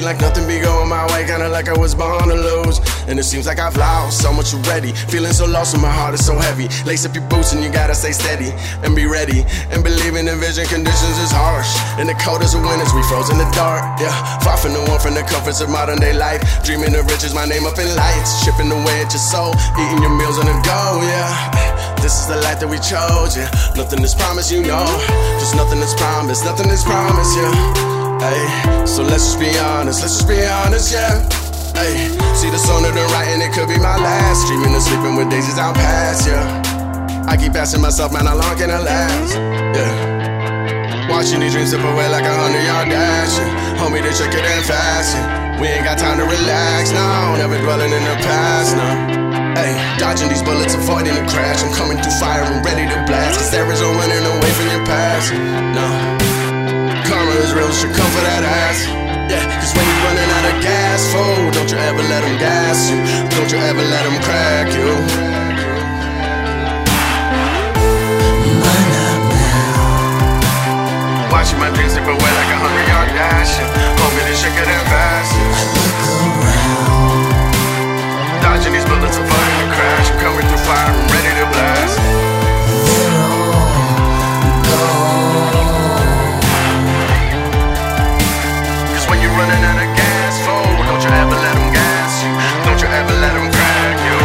Seem like nothing be going my way, kinda like I was born to lose. And it seems like I've lost so much already. Feeling so lost and my heart is so heavy. Lace up your boots and you gotta stay steady and be ready. And believing in vision conditions is harsh. In the cold coldest of winters, we froze in the dark. Yeah, far from the one from the comforts of modern day life. Dreaming of riches, my name up in lights. Chipping away at your soul, eating your meals on the go. Yeah, this is the life that we chose. Yeah, nothing is promised, you know. Just nothing is promised, nothing is promised. Yeah. Hey, so let's just be honest, let's just be honest, yeah. Hey, see the sun that I'm writing, it could be my last. Dreaming of sleeping with daisies out past, yeah. I keep asking myself, man, how long can I last? Yeah. Watching these dreams slip away like a hundred yard dash. Yeah. Homie, they check it in fast. Yeah. We ain't got time to relax, no. Never dwelling in the past, no. Hey, dodging these bullets, avoiding the crash. I'm coming through fire and ready to blast. Cause there is no running away from your past. No karma is real, should come that ass. Yeah, cause when you're running out of gas, fool, don't you ever let them gas you. Don't you ever let them crack you. Running out of gas, fool, don't you ever let them gas you. Don't you ever let them crack you.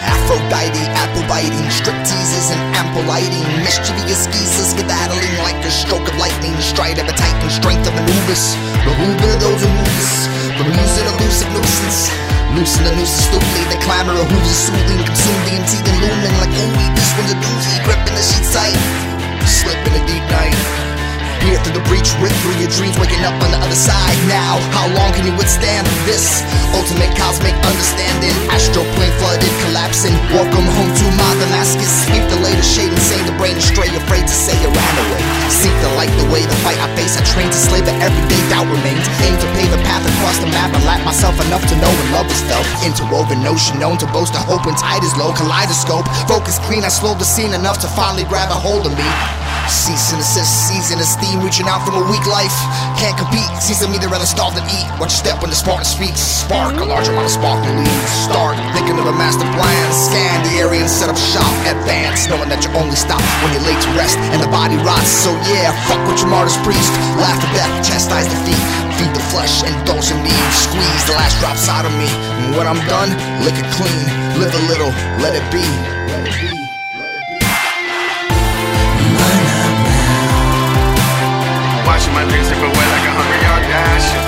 Aphrodite, apple biting, strip teasers and ample lighting. Mischievous geezers skedaddling like a stroke of lightning. Stride of a titan, strength of Anubis. The hoover, those move us. From using elusive nuisance. Loosen the nooses stupidly, the clamor of hooves is soothing. Consume the antique and looming like ooey. This one's a doozy, gripping the sheet tight. Slip in a deep night. Through the breach, rip through your dreams, waking up on the other side. Now, how long can you withstand this? Ultimate cosmic understanding, astral plane flooded, collapsing. Welcome home to my Damascus. Keep the latest shade insane, the brain astray, the and lack myself enough to know when love is felt. Interwoven notion, known to boast a hope when tide is low. Kaleidoscope, focus clean. I slowed the scene enough to finally grab a hold of me. Cease and assist, season esteem, reaching out from a weak life. Can't compete, sees me to rather starve than eat. Watch your step when the Spartan speaks. Spark, a large amount of sparkling leaves. Start thinking of a master plan. Scan the area and set up shop. Advance, knowing that you only stop when you're laid to rest and the body rots. So yeah, fuck with your martyr's priest. Laugh to death, chastise defeat. Feed the flesh and those in need. Squeeze the last drops out of me. And when I'm done, lick it clean. Live a little, let it be. Let it be. Watching my dreams slip away like a hundred